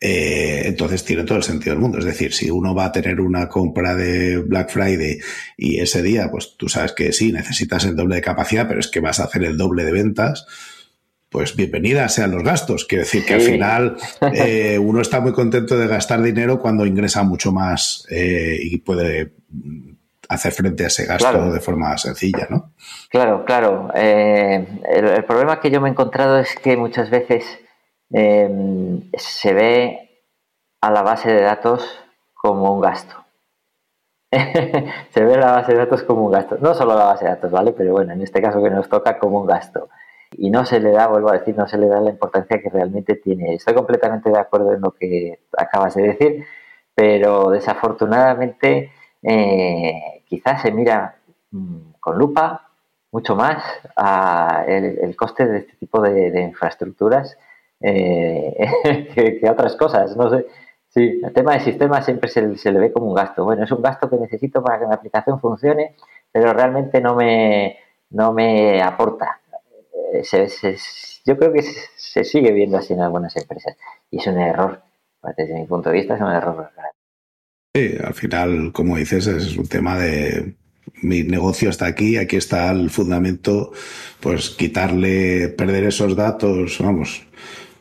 eh, entonces tiene todo el sentido del mundo. Es decir, si uno va a tener una compra de Black Friday y ese día, pues tú sabes que sí, necesitas el doble de capacidad, pero es que vas a hacer el doble de ventas, pues bienvenidas sean los gastos. Quiero decir que al final eh, uno está muy contento de gastar dinero cuando ingresa mucho más eh, y puede hacer frente a ese gasto de forma sencilla, ¿no? Claro, claro. Eh, el, problema que yo me he encontrado es que muchas veces se ve a la base de datos como un gasto. [LAUGHS] se ve a la base de datos como un gasto. No solo a la base de datos, ¿vale? Pero bueno, en este caso que nos toca como un gasto y no se le da, vuelvo a decir, no se le da la importancia que realmente tiene. Estoy completamente de acuerdo en lo que acabas de decir, pero desafortunadamente eh, quizás se mira mm, con lupa mucho más a el, coste de este tipo de, infraestructuras eh, [LAUGHS] que, otras cosas. No sé. Sí, el tema de sistemas siempre se, se, le ve como un gasto. Bueno, es un gasto que necesito para que mi aplicación funcione, pero realmente no me, no me aporta yo creo que se, sigue viendo así en algunas empresas y es un error, desde mi punto de vista es un error Sí, al final, como dices, es un tema de mi negocio está aquí, aquí está el fundamento, pues quitarle, perder esos datos, vamos,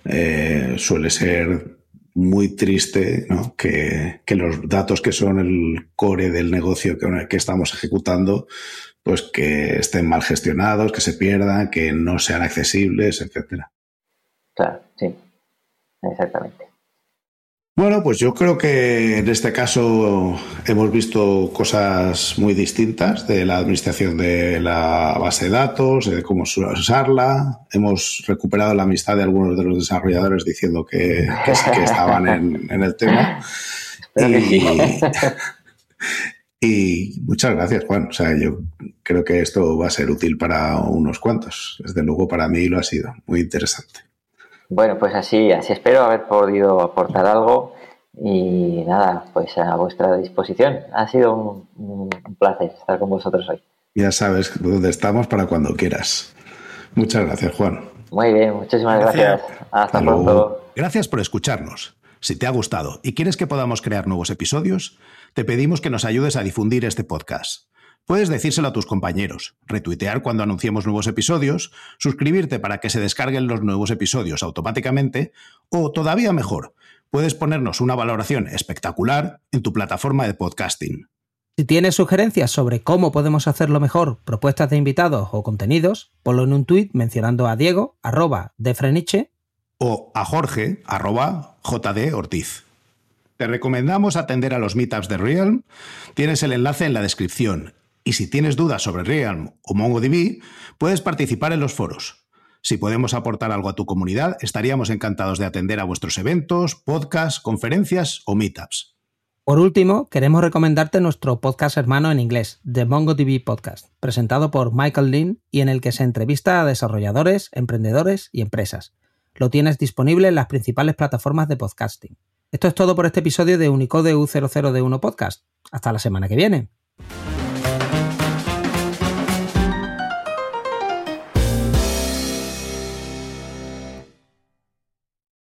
eh, suele ser muy triste ¿no? que, los datos que son el core del negocio que, que estamos ejecutando pues que estén mal gestionados, que se pierdan, que no sean accesibles, etcétera. Claro, sí, exactamente. Bueno, pues yo creo que en este caso hemos visto cosas muy distintas de la administración de la base de datos, de cómo usarla. Hemos recuperado la amistad de algunos de los desarrolladores diciendo que, estaban en, el tema. Y, [LAUGHS] y muchas gracias, Juan. O sea, yo creo que esto va a ser útil para unos cuantos. Desde luego para mí lo ha sido muy interesante. Bueno, pues así, así espero haber podido aportar algo y nada, pues a vuestra disposición. Ha sido un, placer estar con vosotros hoy. Ya sabes dónde estamos para cuando quieras. Muchas gracias, Juan. Muy bien, muchísimas gracias. Hasta, pronto. Gracias por escucharnos. Si te ha gustado y quieres que podamos crear nuevos episodios, te pedimos que nos ayudes a difundir este podcast. Puedes decírselo a tus compañeros, retuitear cuando anunciemos nuevos episodios, suscribirte para que se descarguen los nuevos episodios automáticamente o, todavía mejor, puedes ponernos una valoración espectacular en tu plataforma de podcasting. Si tienes sugerencias sobre cómo podemos hacerlo mejor, propuestas de invitados o contenidos, ponlo en un tuit mencionando a Diego, arroba de Freniche, o a Jorge, arroba JD Ortiz. Te recomendamos atender a los meetups de Realm. Tienes el enlace en la descripción. Y si tienes dudas sobre Realm o MongoDB, puedes participar en los foros. Si podemos aportar algo a tu comunidad, estaríamos encantados de atender a vuestros eventos, podcasts, conferencias o meetups. Por último, queremos recomendarte nuestro podcast hermano en inglés, The MongoDB Podcast, presentado por Michael Lynn y en el que se entrevista a desarrolladores, emprendedores y empresas. Lo tienes disponible en las principales plataformas de podcasting. Esto es todo por este episodio de Unicode U00D1 Podcast. Hasta la semana que viene.